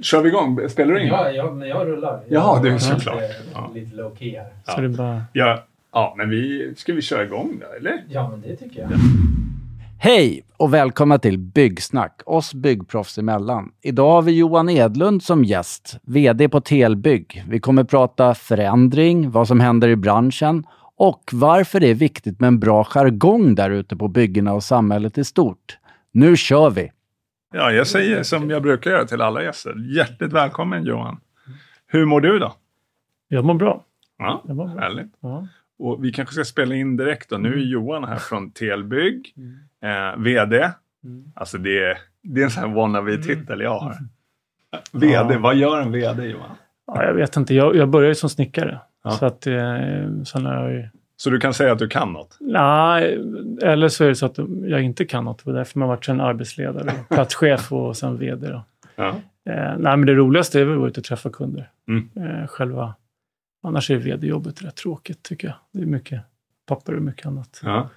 Kör vi igång? Spelar du in? Ja, jag, men jag rullar. Jag Jaha, det är såklart. Lite, Ja. lite low key här. Ja. Så det bara... Ja, ja men vi, ska vi köra igång då, eller? Ja, men det tycker jag. Hej och välkomna till Byggsnack, oss byggproffs emellan. Idag har vi Johan Edlund som gäst, VD på Telbygg. Vi kommer prata förändring, vad som händer i branschen och varför det är viktigt med en bra jargong där ute på byggena och samhället i stort. Nu kör vi! Ja, jag säger som jag brukar göra till alla gäster. Hjärtligt välkommen Johan. Hur mår du då? Jag mår bra. Ja, Jag mår bra. härligt. Ja. Och vi kanske ska spela in direkt då. Nu är Johan här från Telbygg, Mm. eh, VD. Mm. Alltså det är, det är en sån här wannabe-titel jag har. VD, Ja. vad gör en VD Johan? Ja, jag vet inte. Jag, jag började ju som snickare. Ja. Så att, eh, sen har jag. Så du kan säga att du kan något? Nej, eller så är det så att jag inte kan något. Det var därför man varit sen arbetsledare, platschef och sen VD. Då. Ja. Eh, nej, men det roligaste är väl att gå ut och träffa kunder. Mm. Eh, själva... Annars är VD-jobbet rätt tråkigt tycker jag. Det är mycket papper och mycket annat. ja.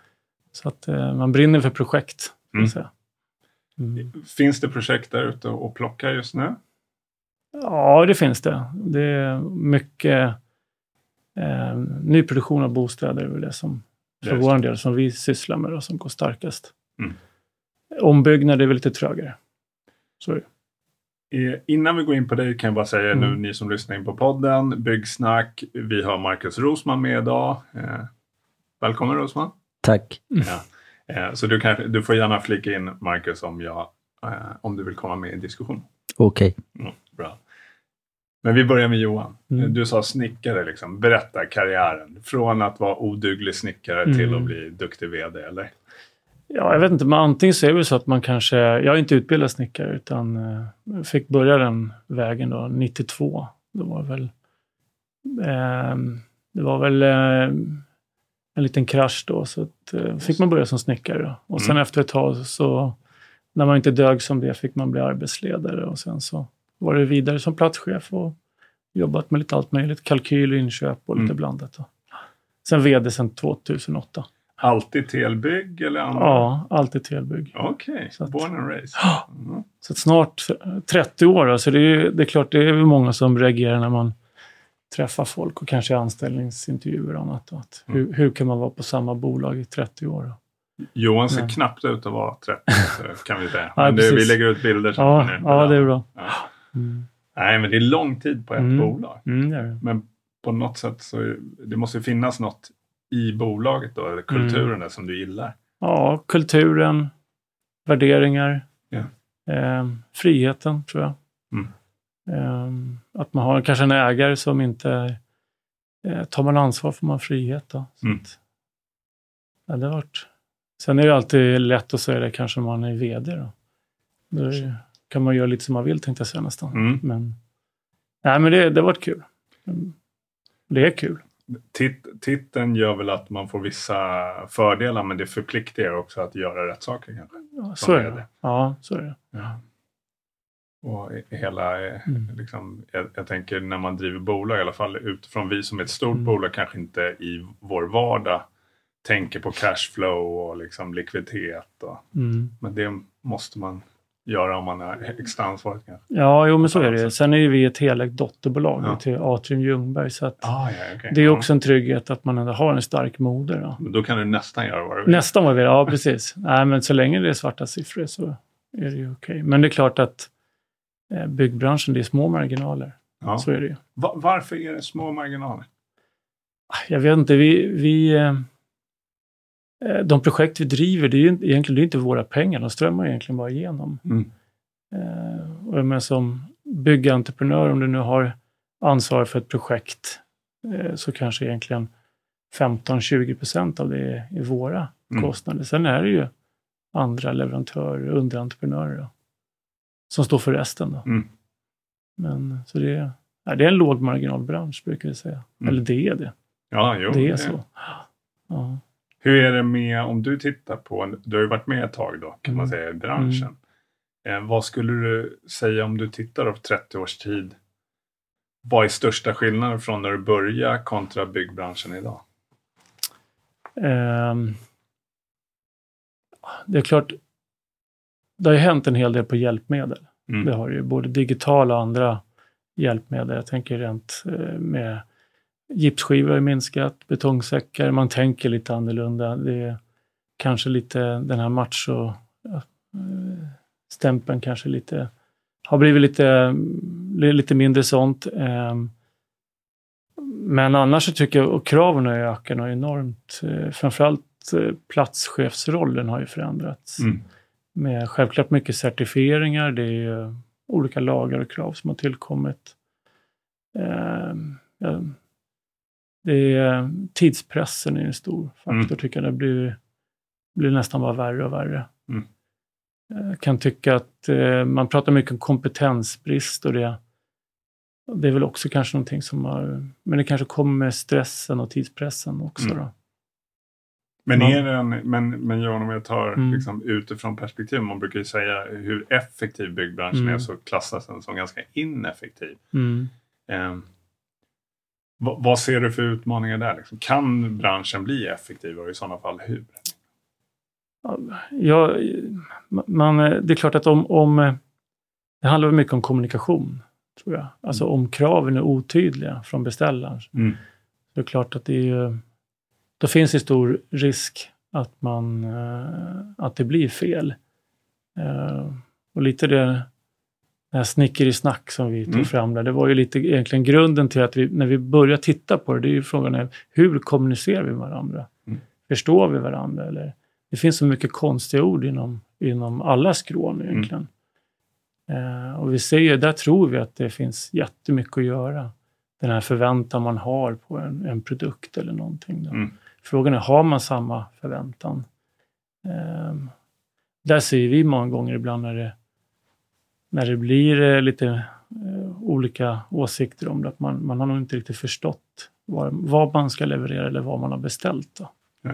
Så att eh, man brinner för projekt, Mm. säga. Mm. Finns det projekt där ute att plocka just nu? Ja, det finns det. Det är mycket eh, nyproduktion av bostäder är väl det som för Just vår del som vi sysslar med och som går starkast. Mm. Ombyggnad är väl lite trögare. Så. Eh, Innan vi går in på det kan jag bara säga nu Mm. ni som lyssnar in på podden, Byggsnack. Vi har Marcus Rosman med idag. Eh, välkommen Rosman. Tack! Ja. Eh, så du, kan, du får gärna flika in Marcus om, jag, eh, om du vill komma med i diskussion. Okej. Mm, bra. Men vi börjar med Johan. Mm. Du sa snickare, liksom. berätta karriären. Från att vara oduglig snickare till Mm. att bli duktig VD, eller? Ja, jag vet inte, men antingen så är det så att man kanske... Jag är inte utbildad snickare utan eh, fick börja den vägen då, 92. Det var väl... Eh, det var väl eh, en liten krasch då, så att, eh, fick man börja som snickare. Då. Och sen Mm. efter ett tag så, när man inte dög som det, fick man bli arbetsledare och sen så var det vidare som platschef och jobbat med lite allt möjligt. Kalkyl, inköp och lite Mm. blandat. Sen VD sen 2008. Alltid telbygg eller andra? Ja, alltid telbygg. Okej, Så att- born and raised. Ja. Mm. Så snart 30 år, då, så det är, det är klart det är många som reagerar när man träffar folk och kanske anställningsintervjuer och annat. Att Mm. hur, hur kan man vara på samma bolag i 30 år? Johan ser knappt ut att vara 30, så kan vi säga. Ja, Men det, vi lägger ut bilder. Ja, ja, det är bra. Ja. Mm. Nej, men det är lång tid på ett Mm. bolag. Mm, det det. Men på något sätt så det måste finnas något i bolaget då, eller kulturen Mm. där som du gillar. Ja, kulturen, värderingar, Ja. eh, friheten tror jag. Mm. Eh, att man har kanske en ägare som inte eh, tar man ansvar får man frihet. Då. Mm. att, ja, det har varit. Sen är det alltid lätt att säga det kanske när man är VD. Då. Då är det- kan man göra lite som man vill tänkte jag säga nästan. Mm. Men, nej, men det, det har varit kul. Det är kul. Tit, titeln gör väl att man får vissa fördelar, men det förpliktigar också att göra rätt saker kanske. Ja, så är det. VD. Ja, så är det. Och hela, eh, Mm. liksom, jag, jag tänker när man driver bolag, i alla fall utifrån vi som är ett stort Mm. bolag, kanske inte i vår vardag tänker på cashflow och liksom likviditet. Och, Mm. men det måste man göra om man är extra ansvarig. Ja, jo men så är det. Sen är ju vi ett helägt dotterbolag Ja. till Atrium Ljungberg. Så Ah, ja, okej. det är också en trygghet att man ändå har en stark moder. Då. Men Då kan du nästan göra vad du vill. Nästan vad vi vill. Ja, precis. Nej, men så länge det är svarta siffror så är det ju okej. Men det är klart att eh, byggbranschen, det är små marginaler. Ja. Så är det ju. Va- varför är det små marginaler? Jag vet inte, vi... vi eh, de projekt vi driver, det är ju egentligen det är inte våra pengar. De strömmar egentligen bara igenom. Mm. Eh, och jag menar som byggentreprenör, om du nu har ansvar för ett projekt, eh, så kanske egentligen 15-20 procent av det är, våra Mm. kostnader. Sen är det ju andra leverantörer, underentreprenörer, då, som står för resten. Då. Mm. Men så det är, ja, det är en lågmarginalbransch, brukar vi säga. Mm. Eller det är det. Ja, jo. det är så. Ja. Hur är det med, om du tittar på, du har ju varit med ett tag då, kan man Mm. säga, i branschen. Eh, vad skulle du säga om du tittar på 30 års tid? Vad är största skillnaden från när du började kontra byggbranschen idag? Ehm, det är klart, det har ju hänt en hel del på hjälpmedel. Mm. Det har ju både digitala och andra hjälpmedel. Jag tänker rent eh, med gipsskivor har minskat, betongsäckar, man tänker lite annorlunda. Det är kanske lite den här macho stämpeln kanske lite har blivit lite, lite mindre sånt. Ehm, Men annars så tycker jag, och kraven har ökat något enormt. Eh, Framförallt eh, platschefsrollen har ju förändrats. Mm. Med självklart mycket certifieringar, det är ju olika lagar och krav som har tillkommit. Ehm, Det är, tidspressen är en stor faktor Mm. tycker jag. Det blir, blir nästan bara värre och värre. Mm. Jag kan tycka att eh, man pratar mycket om kompetensbrist och det, det är väl också kanske någonting som har, men det kanske kommer med stressen och tidspressen också Mm. då. Men, är den, men, men Johan, om jag tar Mm. liksom, utifrån perspektiv, man brukar ju säga hur effektiv byggbranschen Mm. är så klassas den som ganska ineffektiv. Mm. Eh, vad, ser du för utmaningar där? Liksom? Kan branschen bli effektivare och i sådana fall hur? Ja, man, det är klart att om, om det handlar mycket om kommunikation, tror jag. Alltså om kraven är otydliga från beställaren. Mm. Det är klart att det är då finns det stor risk att, man, eh, att det blir fel. Eh, Och lite det, det här snickerisnack som vi tog Mm. fram där, det var ju lite egentligen grunden till att vi, när vi började titta på det, det är ju frågan är, hur kommunicerar vi med varandra? Mm. Förstår vi varandra? Eller, det finns så mycket konstiga ord inom, inom alla skrån egentligen. Eh, och vi ser ju, där tror vi att det finns jättemycket att göra. Den här förväntan man har på en, en produkt eller någonting. Mm. Frågan är, har man samma förväntan? Ehm, där ser vi många gånger ibland när det, när det blir eh, lite eh, olika åsikter om det, att man, man har nog inte riktigt förstått vad, vad man ska leverera eller vad man har beställt. Ja.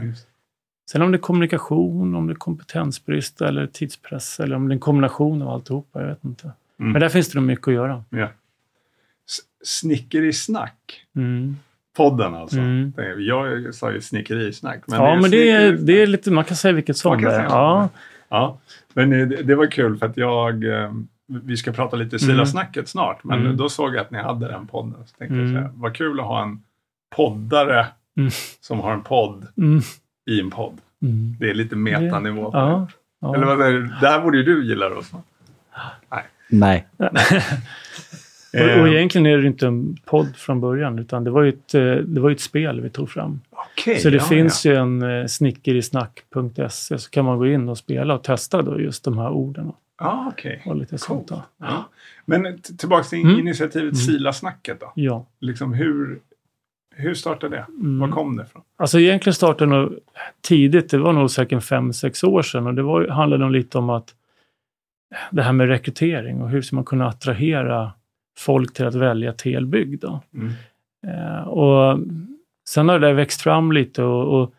Sen om det är kommunikation, om det är kompetensbrist eller tidspress eller om det är en kombination av alltihopa, jag vet inte. Mm. Men där finns det nog mycket att göra. Ja. Snickerisnack. Mm. Podden alltså. Mm. Jag sa ju snickerisnack. Men ja, men det är, det är lite, man kan säga vilket som det är. Ja. Ja, men eh, det, det var kul för att jag... Vi ska prata lite Silasnacket snart, men Mm. då såg jag att ni hade den podden. Så tänkte Mm. jag så här, vad kul att ha en poddare Mm. som har en podd Mm. i en podd. Mm. Det är lite metanivå. på Ja. det. Eller ja. vad säger du? Det här borde ju du gilla då. Så. Nej. Och, och Eh, egentligen är det inte en podd från början, utan det var ju ett, eh, det var ju ett spel vi tog fram. okej, Så det ja, finns ju en eh, snickerisnack.se så kan man gå in och spela och testa då just de här orden Ja, ah, okej. och lite sånt. Då. Ja. Men tillbaka till Mm. initiativet Mm. Silasnacket då. Ja. Liksom hur, hur startade det? Mm. Var kom det ifrån? Alltså egentligen startade det nog tidigt, det var nog säkert fem, sex år sedan och det var, handlade nog lite om att det här med rekrytering och hur ska man kunna attrahera folk till att välja telbygg då. Mm. Eh, och sen har det där växt fram lite och, och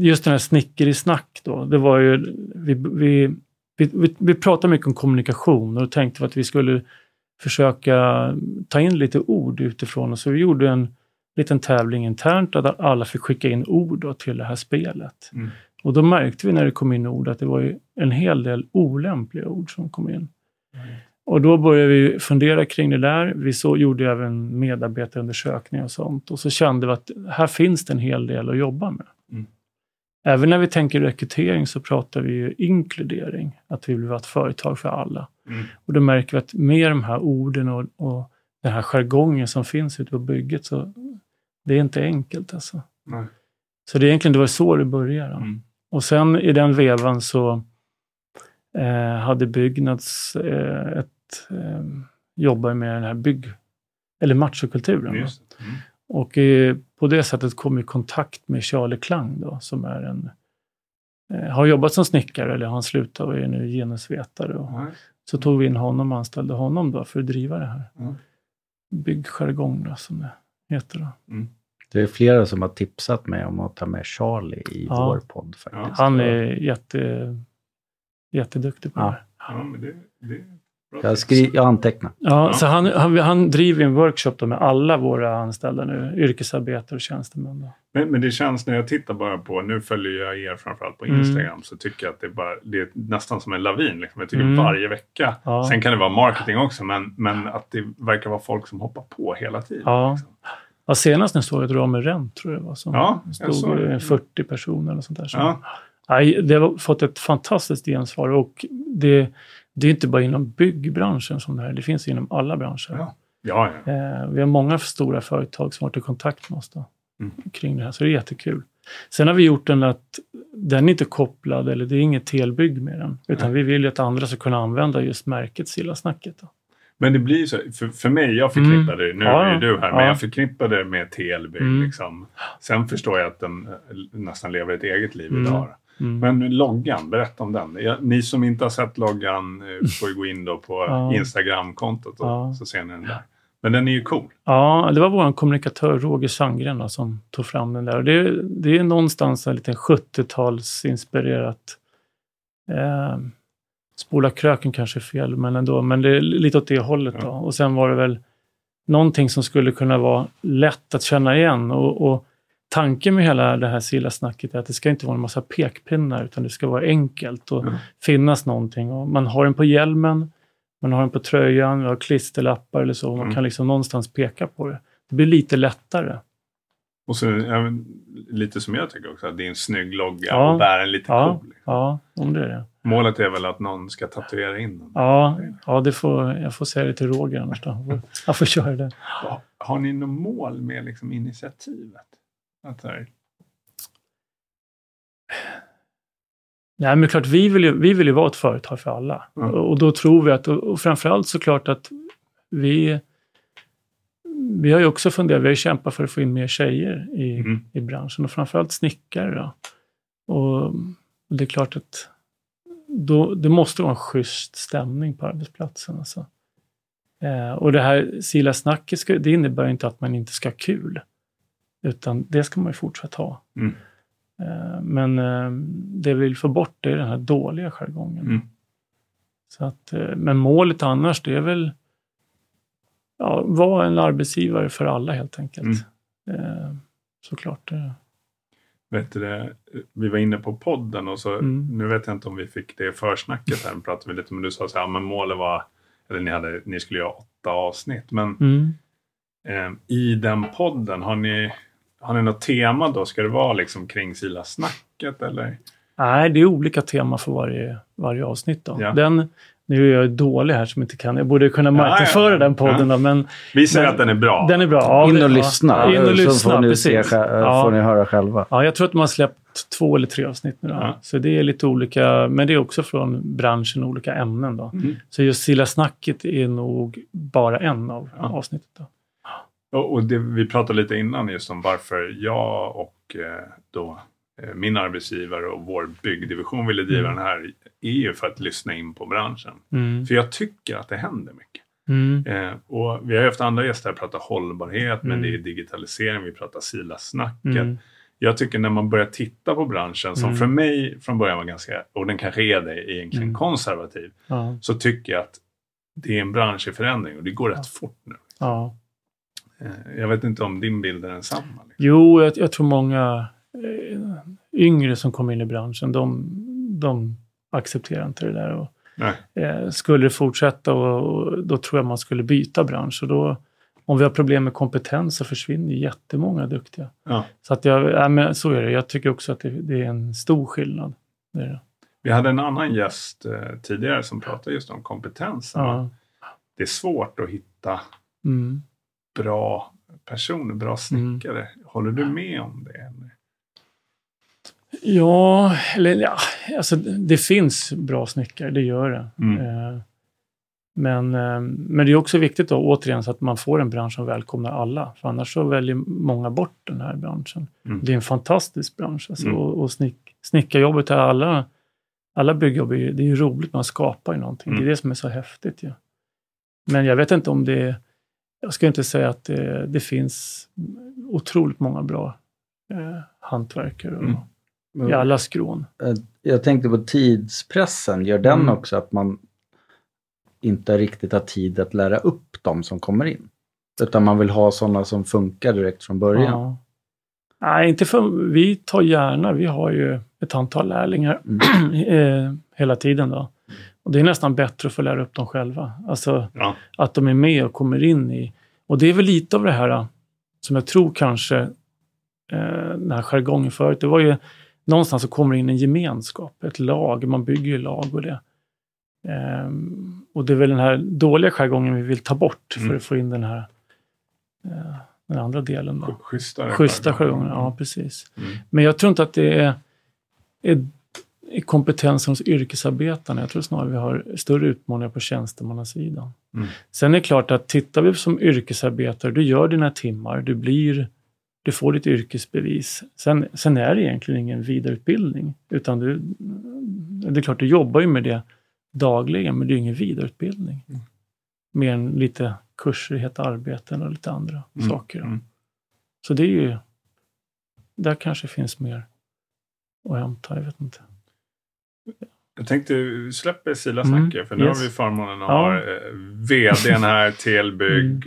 just den här snickerisnack då, det var ju, vi, vi, vi, vi, vi pratade mycket om kommunikation och tänkte att vi skulle försöka ta in lite ord utifrån och så vi gjorde en liten tävling internt där alla fick skicka in ord till det här spelet. Mm. Och då märkte vi när det kom in ord att det var en hel del olämpliga ord som kom in. Och då började vi fundera kring det där. Vi så, gjorde även medarbetarundersökningar och sånt. Och så kände vi att här finns det en hel del att jobba med. Även när vi tänker rekrytering så pratar vi ju inkludering. Att vi vill vara ett företag för alla. Mm. Och då märker vi att med de här orden och, och den här jargongen som finns ute på bygget så det är inte enkelt alltså. Nej. Så det är egentligen det var så det började. Mm. Och sen i den vevan så eh, hade Byggnads eh, ett, eh, jobbar med den här bygg eller machokulturen. Mm. Och eh, på det sättet kom i kontakt med Charlie Klang då, som är en eh, har jobbat som snickare, eller han slutade och är nu genusvetare. Och, Ja, så tog vi in honom och anställde honom då för att driva det här. Mm. Byggjargong då, som det heter. Då. Det är flera som har tipsat mig om att ta med Charlie i Ja. vår podd faktiskt. Han är jätte, jätteduktig på Ja. det här. Ja, men det, det, Jag, skri- jag antecknar. Ja, Ja. Så han, han, han driver en workshop då med alla våra anställda nu, yrkesarbetare och tjänstemän. Då. Men, men det känns när jag tittar bara på, nu följer jag er framförallt på Mm. Instagram, så tycker jag att det är, bara, det är nästan som en lavin. Liksom. Jag tycker Mm. varje vecka, Ja. sen kan det vara marketing också, men, men att det verkar vara folk som hoppar på hela tiden. Ja. Liksom. Ja, senast när såg jag ett Rami Rent, tror jag det var, som Ja, jag stod det. eh, 40 personer eller sånt där. Som, Ja. Nej, det har fått ett fantastiskt gensvar och det, det är inte bara inom byggbranschen som det här, det finns inom alla branscher. Ja. Ja, ja. Eh, vi har många stora företag som varit i kontakt med oss då, Mm. kring det här, så det är jättekul. Sen har vi gjort den att den är inte kopplad, eller det är inget telbygg med den, utan vi vill ju att andra ska kunna använda just märket Sillasnacket. Då. Men det blir så, för, för mig, jag förknippade det, nu Mm. Ja, är du här, men ja. jag förknippade det med TLB. Mm. Liksom. Sen förstår jag att den eh, nästan lever ett eget liv Mm. idag. Mm. Men loggan, berätta om den. Ni som inte har sett loggan eh, får ju gå in då på Ja. Instagram-kontot och Ja. så ser ni den där. Men den är ju cool. Ja, det var vår kommunikatör Roger Sandgren då, som tog fram den där. Och det, det är någonstans en liten 70-talsinspirerat eh, Spola kröken kanske är fel, men ändå. Men det är lite åt det hållet. Då. Ja. Och sen var det väl någonting som skulle kunna vara lätt att känna igen. Och, och tanken med hela det här Silla-snacket är att det ska inte vara en massa pekpinnar, utan det ska vara enkelt och Ja. finnas någonting. Och man har den på hjälmen, man har den på tröjan, vi har klisterlappar eller så. Man Mm. kan liksom någonstans peka på det. Det blir lite lättare. Och så men, lite som jag tycker också, att det är en snygg logga Ja. och bären lite Ja. cool. Ja, om det är det. Målet är väl att någon ska tatuera in den. Ja, ja det får, jag får säga det till Roger annars då. Jag får- köra det. Ha- Har ni något mål med liksom, initiativet? Att Nej, men klart, vi vill, ju, vi vill ju vara ett företag för alla. Mm. Och då tror vi att, och framförallt såklart att vi, vi har ju också funderat, vi har ju kämpat för att få in mer tjejer i, Mm. i branschen och framförallt snickare. Då. Och det är klart att då, det måste vara en schysst stämning på arbetsplatsen. Alltså. Eh, och det här Sila-snacket, ska, det innebär inte att man inte ska ha kul. Utan det ska man ju fortsätta ha. Mm. Eh, men eh, det vi vill få bort det är den här dåliga jargongen. Mm. Så att, eh, men målet annars det är väl ja, vara en arbetsgivare för alla helt enkelt. Eh, såklart. Vet du vi var inne på podden och så, Mm. nu vet jag inte om vi fick det i försnacket här, pratade vi lite, men du sa så här, men målet var, eller ni, hade, ni skulle göra åtta avsnitt, men Mm. eh, i den podden, har ni, har ni något tema då? Ska det vara liksom kring Sila-snacket eller? Nej, det är olika teman för varje, varje avsnitt. Då. Ja. Den, nu är jag dålig här som inte kan, jag borde kunna marknadsföra ja, ja. den podden då, men Vi säger Men- att den är bra. den är bra. Ja, In och ja. lyssna. In och så lyssna, får ni, precis. se, får ni höra själva. Ja, jag tror att de har släppt två eller tre avsnitt nu. Då. Ja. Så det är lite olika, men det är också från branschen, olika ämnen. Då. Mm. Så just Silla snacket är nog bara en av Ja. avsnitten. Då. Och, och det, vi pratade lite innan just om varför jag och eh, då eh, min arbetsgivare och vår byggdivision ville driva Mm. den här är ju för att lyssna in på branschen. Mm. För jag tycker att det händer mycket. Mm. Eh, och vi har ju haft andra gäster här prata hållbarhet, men Mm. det är digitalisering, vi pratar Sila-snacket. Mm. Jag tycker när man börjar titta på branschen, som Mm. för mig från början var ganska, och den kanske är det egentligen, Mm. konservativ, Ja. så tycker jag att det är en bransch i förändring och det går rätt fort nu. Ja. Eh, jag vet inte om din bild är densamma. Liksom. Jo, jag, jag tror många eh, yngre som kommer in i branschen, de, de accepterar inte det där. Och, eh, skulle det fortsätta och, och då tror jag man skulle byta bransch. Och då, om vi har problem med kompetens så försvinner jättemånga duktiga. Ja. Så att jag, ja, men så är det. Jag tycker också att det, det är en stor skillnad. Det det. Vi hade en annan gäst eh, tidigare som pratade just om kompetensen. Ja. Det är svårt att hitta Mm. Bra personer, bra snickare. Håller du med om det? Ja, eller ja, alltså det finns bra snickare, det gör det. Mm. Eh, Men, eh, men det är också viktigt då, återigen, så att man får en bransch som välkomnar alla. För annars så väljer många bort den här branschen. Mm. Det är en fantastisk bransch. Alltså, Mm. Och, och snick, snickarjobbet är alla, alla byggjobb, är, ju- det är ju roligt, man skapar ju någonting. Mm. Det är det som är så häftigt. Ja. Men jag vet inte om det, jag ska inte säga att det, det finns otroligt många bra eh, hantverkare och, Mm. i alla skrån. Eh, Jag tänkte på tidspressen. Gör den Mm. också att man... inte riktigt har tid att lära upp de som kommer in. Utan man vill ha sådana som funkar direkt från början. Ja. Nej, inte för, vi tar gärna, vi har ju ett antal lärlingar eh, hela tiden då. Och det är nästan bättre att få lära upp dem själva. Alltså Ja. att de är med och kommer in i... Och det är väl lite av det här eh, som jag tror kanske, eh, den här jargongen förut, det var ju någonstans så kommer det in en gemenskap, ett lag, man bygger ju lag och det. Ehm, och det är väl den här dåliga jargongen vi vill ta bort för Mm. att få in den här eh, den andra delen. Då. Schysstare. Schyssta jargonger, ja precis. Mm. Men jag tror inte att det är, är kompetensen hos yrkesarbetarna. Jag tror snarare vi har större utmaningar på tjänstemannasidan. Mm. Sen är det klart att tittar vi som yrkesarbetare, du gör dina timmar, du blir du får ditt yrkesbevis. Sen, sen är det egentligen ingen vidareutbildning. Utan du, det är klart, du jobbar ju med det dagligen, men det är ingen vidareutbildning. Mm. Mer än lite kurser i heta arbeten och lite andra Mm. saker. Mm. Så det är ju... Där kanske finns mer att hämta, jag vet inte. Jag tänkte vi släpper Sila-snacket Mm, för nu yes. har vi förmånen att Ja. ha eh, VDn här till Bygg. Mm.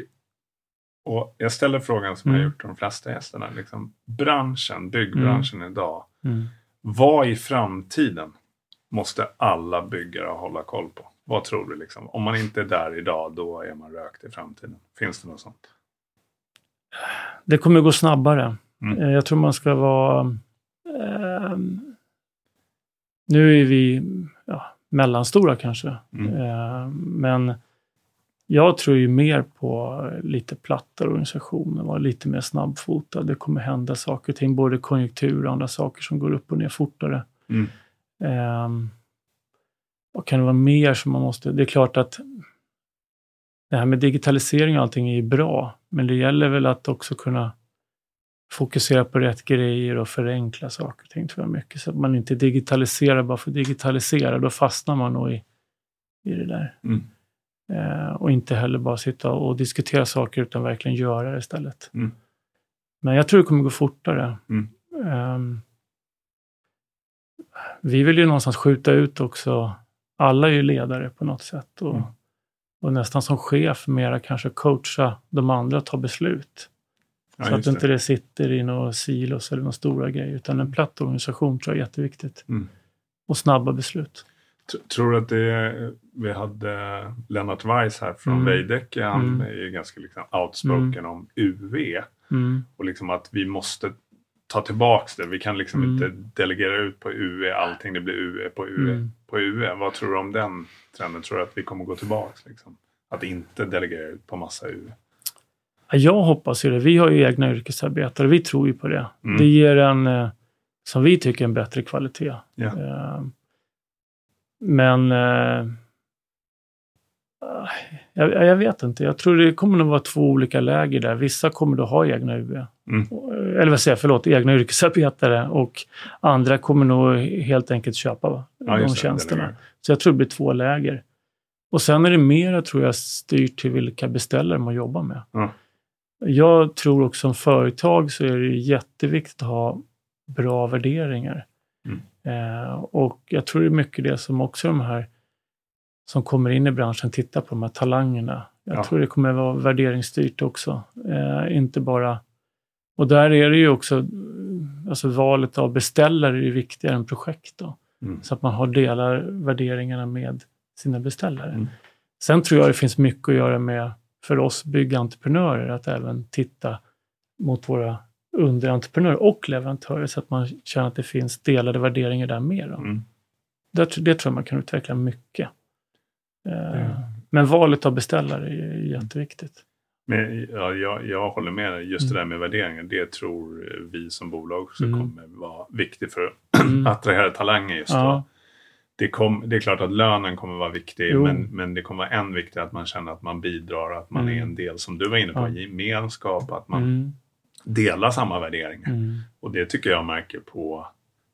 Och jag ställer frågan som jag Mm. gjort till de flesta gästerna. Liksom, branschen, byggbranschen idag. Mm. Vad i framtiden måste alla byggare hålla koll på? Vad tror du? Liksom? Om man inte är där idag, då är man rökt i framtiden. Finns det något sånt? Det kommer gå snabbare. Mm. Eh, Jag tror man ska vara... nu är vi ja, mellanstora kanske. Mm. Eh, men jag tror ju mer på lite plattare organisationer, vara lite mer snabbfotad. Det kommer hända saker och ting, både konjunktur och andra saker som går upp och ner fortare. Mm. Um, vad kan det vara mer som man måste... Det är klart att det här med digitalisering och allting är ju bra, men det gäller väl att också kunna fokusera på rätt grejer och förenkla saker och ting jag mycket. Så att man inte digitaliserar bara för att digitalisera, då fastnar man nog i, i det där. Mm. Eh, och inte heller bara sitta och diskutera saker utan verkligen göra det istället. Mm. Men jag tror det kommer gå fortare. Mm. Ehm, vi vill ju någonstans skjuta ut också, alla är ju ledare på något sätt och, Mm. och nästan som chef mera kanske coacha de andra att ta beslut. Ja, så att just inte det sitter i några silos eller några stora grejer, utan en platt organisation tror jag är jätteviktigt. Mm. Och snabba beslut. T- Tror du att det vi hade Lennart Weiss här från Mm. Veidekke, han Mm. är ju ganska liksom outspoken om UV Mm. och liksom att vi måste ta tillbaks det. Vi kan liksom Mm. inte delegera ut på UV allting, det blir UV på UV Mm. på UV. Vad tror du om den trenden? Tror du att vi kommer gå tillbaks? Liksom? Att inte delegera ut på massa UV? Ja, Jag hoppas ju det. Vi har ju egna yrkesarbetare. Vi tror ju på det. Mm. Det ger en, eh, som vi tycker, en bättre kvalitet. Eh, Men eh, jag, jag vet inte. Jag tror det kommer nog vara två olika läger där. Vissa kommer då ha egna UV. Mm. Eller vad säger jag, förlåt, egna yrkesarbetare. Och andra kommer nog helt enkelt köpa Ja, de det, tjänsterna. delegera. Så jag tror det blir två läger. Och sen är det mer, tror jag, styrt till vilka beställare man jobbar med. Ja. Jag tror också som företag så är det jätteviktigt att ha bra värderingar. Mm. Eh, och jag tror det är mycket det som också de här som kommer in i branschen tittar på, de här talangerna. Jag Ja. tror det kommer vara värderingsstyrt också. Eh, inte bara... Och där är det ju också, alltså valet av beställare är ju viktigare än projekt. Då. Mm. Så att man har delar värderingarna med sina beställare. Mm. Sen tror jag det finns mycket att göra med, för oss byggentreprenörer, att även titta mot våra underentreprenörer och leverantörer så att man känner att det finns delade värderingar där med. Mm. Det, det tror jag man kan utveckla mycket. Eh, Mm. Men valet av beställare är jätteviktigt. Men ja, jag, jag håller med dig. Just det Mm. där med värderingar, det tror vi som bolag också Mm. kommer vara viktigt för att Mm. attrahera talanger just då. Ja, Det, kom, det är klart att lönen kommer vara viktig, Jo. men, men det kommer vara än viktigare att man känner att man bidrar, att man Mm. är en del, som du var inne på, Ja. gemenskap, att man mm. delar samma värderingar. Mm. Och det tycker jag märker på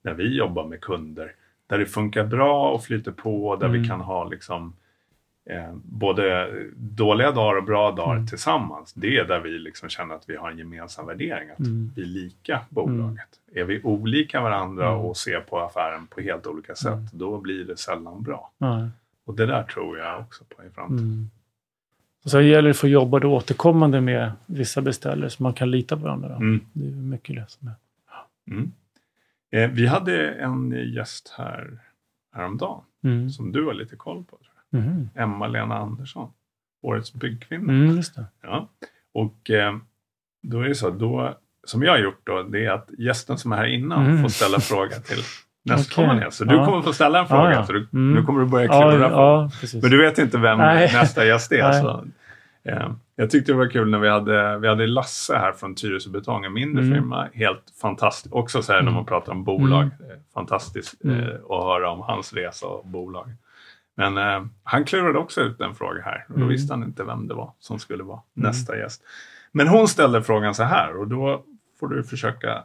när vi jobbar med kunder, där det funkar bra och flyter på, där vi Mm. kan ha liksom eh, både dåliga dagar och bra dagar Mm. tillsammans. Det är där vi liksom känner att vi har en gemensam värdering, att Mm. vi är lika bolaget. Är vi olika varandra Mm. och ser på affären på helt olika sätt, Mm. då blir det sällan bra. Och det där tror jag också på i framtiden. Mm. Och sen gäller det för att jobba då återkommande med vissa beställare så man kan lita på varandra. Mm. Det är mycket det som är. Mm. Eh, vi hade en gäst här häromdagen Mm. som du har lite koll på. Mhm. Emma-Lena Andersson, årets byggkvinna. Mm. Ja. Och eh, då är det så, då, som jag har gjort då, det är att gästen som är här innan Mm. får ställa fråga till nästkommande gäst. Så du Ja. kommer få ställa en fråga, Ja, så du, Mm. nu kommer du börja Ja, klura på. Men du vet inte vem Nej. nästa gäst är. Så, eh, jag tyckte det var kul när vi hade, vi hade Lasse här från Tyresö Betong, en mindre Mm. firma. Helt fantastiskt. Också så här när Mm. man pratar om bolag. Mm. eh, Fantastiskt Mm. eh, att höra om hans resa och bolag. Men eh, han klurade också ut en fråga här och då Mm. visste han inte vem det var som skulle vara nästa gäst. Men hon ställde frågan så här och då får du försöka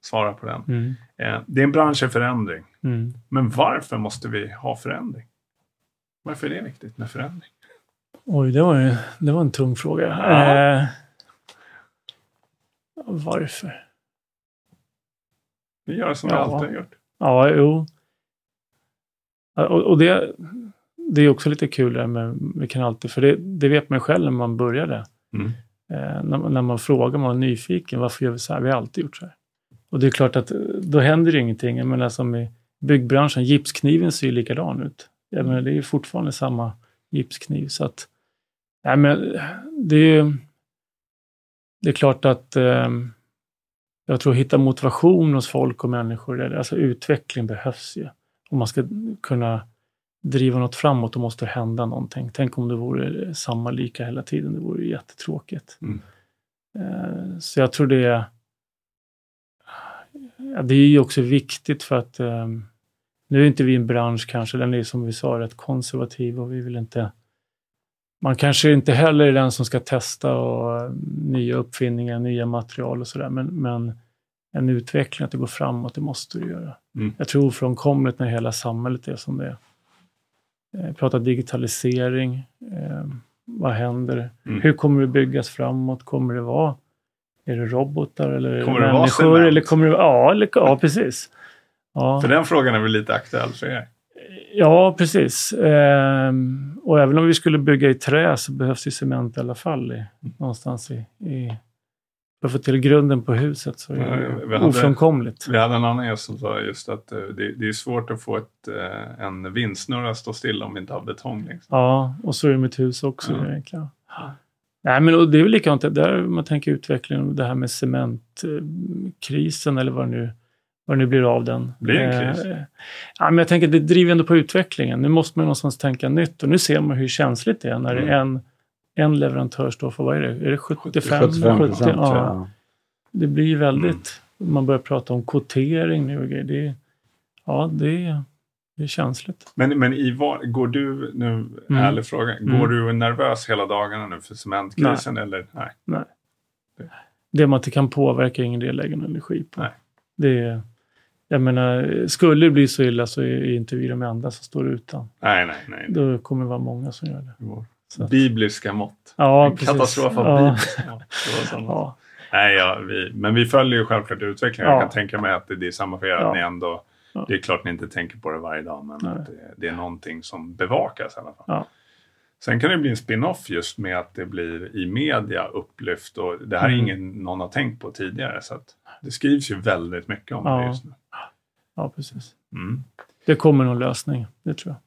svara på den. Mm. Eh, det är en bransch i förändring. Mm. Men varför måste vi ha förändring? Varför är det viktigt med förändring? Oj, det var, ju, det var en tung fråga. Ja. Eh, varför? Vi gör som vi Ja. alltid har gjort. Ja, jo. Och, och det, det är också lite kul där med, vi kan alltid, för det, det vet man själv när man började. Mm. Eh, när, man- när man frågar, man är nyfiken, varför gör vi så här? Vi har alltid gjort så här. Och det är klart att eh, då händer det ingenting. Jag menar som i byggbranschen, gipskniven ser ju likadan ut. Jag menar, det är ju fortfarande samma gipskniv. Så att, nej men det är ju, det är klart att eh, jag tror att hitta motivation hos folk och människor, alltså utveckling behövs ju. Om man ska kunna driva något framåt, då måste det hända någonting. Tänk om det vore samma lika hela tiden, det vore jättetråkigt. Mm. Eh, Så jag tror det är, det är ju också viktigt för att eh, nu är inte vi en bransch kanske, den är som vi sa rätt konservativ och vi vill inte man kanske inte heller är den som ska testa och eh, nya uppfinningar, nya material och sådär, men, men en utveckling, att det går framåt, det måste det göra. Mm. Jag tror ofrånkomligt när hela samhället är som det är. Eh, prata digitalisering, eh, vad händer? Mm. Hur kommer det byggas framåt? Kommer det vara, är det robotar eller Kommer det det människor? cement? eller kommer det, ja, eller, ja, precis. Ja. För den frågan är väl lite aktuell för er? Ja, precis. Ehm, och även om vi skulle bygga i trä så behövs ju cement i alla fall i, någonstans i, i för att få till grunden på huset så är Ja, det vi hade- ofrånkomligt. Vi hade en annan gäst som sa just att eh, det, det är svårt att få ett, eh, en vindsnurra att stå stilla om vi inte har betong. Liksom. Ja, och så är det med ett hus också Ja. egentligen. Nej, men det är väl likadant där man tänker utvecklingen, det här med cementkrisen eller vad det nu, vad det nu blir av den. Blir det en kris? Eh, ja, men jag tänker det driver ändå på utvecklingen. Nu måste man någonstans tänka nytt och nu ser man hur känsligt det är när Mm. det är en, en leverantör står för, vad är det, är det 75? 75 70? procent tror Ja, jag. det blir ju väldigt, man börjar prata om kvotering nu och. Det, ja, det det är känsligt. Men, men i var, går du, nu Mm. ärlig fråga, Mm. går du nervös hela dagarna nu för cementkrisen eller? Nej. det man inte kan påverka är ingen del någon energi på. Nej. Det är, jag menar, skulle det bli så illa så är inte vi de enda som står utan. Nej, nej, nej. Då kommer det vara många som gör det. Så Bibliska mått. Ja, en katastrof av Ja. Ja, Nej, ja, vi, men vi följer ju självklart utvecklingen. Jag Ja. kan tänka mig att det, det är samma för er. Att ni ändå. Det är klart ni inte tänker på det varje dag, men Nej. att det, det är någonting som bevakas i alla fall. Sen kan det bli en spin-off just med att det blir i media upplyft och det här är Mm. ingen någon har tänkt på tidigare. Så det skrivs ju väldigt mycket om det just nu. ja, precis. Mm. Det kommer någon lösning, det tror jag.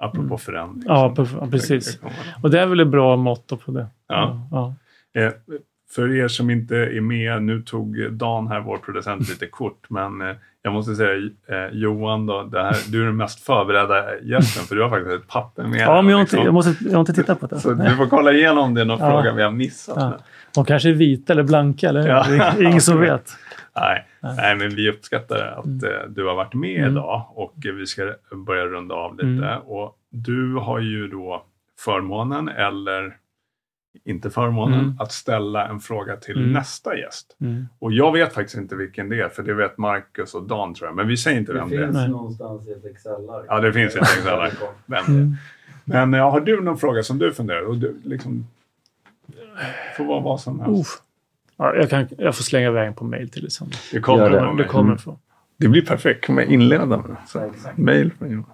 Apropå Mm. förändring. Ja, precis. Och det är väl ett bra motto på det. Ja. ja. Eh, för er som inte är med, nu tog Dan här, vår producent, lite kort, men eh, jag måste säga eh, Johan, då, det här, du är den mest förberedda gästen för du har faktiskt ett papper med Ja, dig, men jag har, inte, liksom. jag, måste, jag har inte tittat på det. Så du får kolla igenom det är någon Ja. fråga vi har missat. Ja. De kanske är vita eller blanka, eller? Ja. Det är ingen som vet. Nej, Nej. nej, men vi uppskattar att Mm. eh, du har varit med Mm. idag och vi ska börja runda av lite. Mm. Och du har ju då förmånen, eller inte förmånen, Mm. att ställa en fråga till Mm. nästa gäst. Mm. Och jag vet faktiskt inte vilken det är, för det vet Marcus och Dan tror jag. Men vi säger inte Det vem det är. finns Nej. någonstans i ett Excel-ark. Ja, det finns i ett Excel-ark. Det. Mm. Men ja, har du någon fråga som du funderar? Och du liksom... får vara vad som helst. Uff. Ja, jag, kan, jag får slänga iväg på mail till det sen. Det kommer det. Det kommer från. Det blir perfekt. Kommer jag inleda med det? Så, Ja, exakt. Mail från Johan.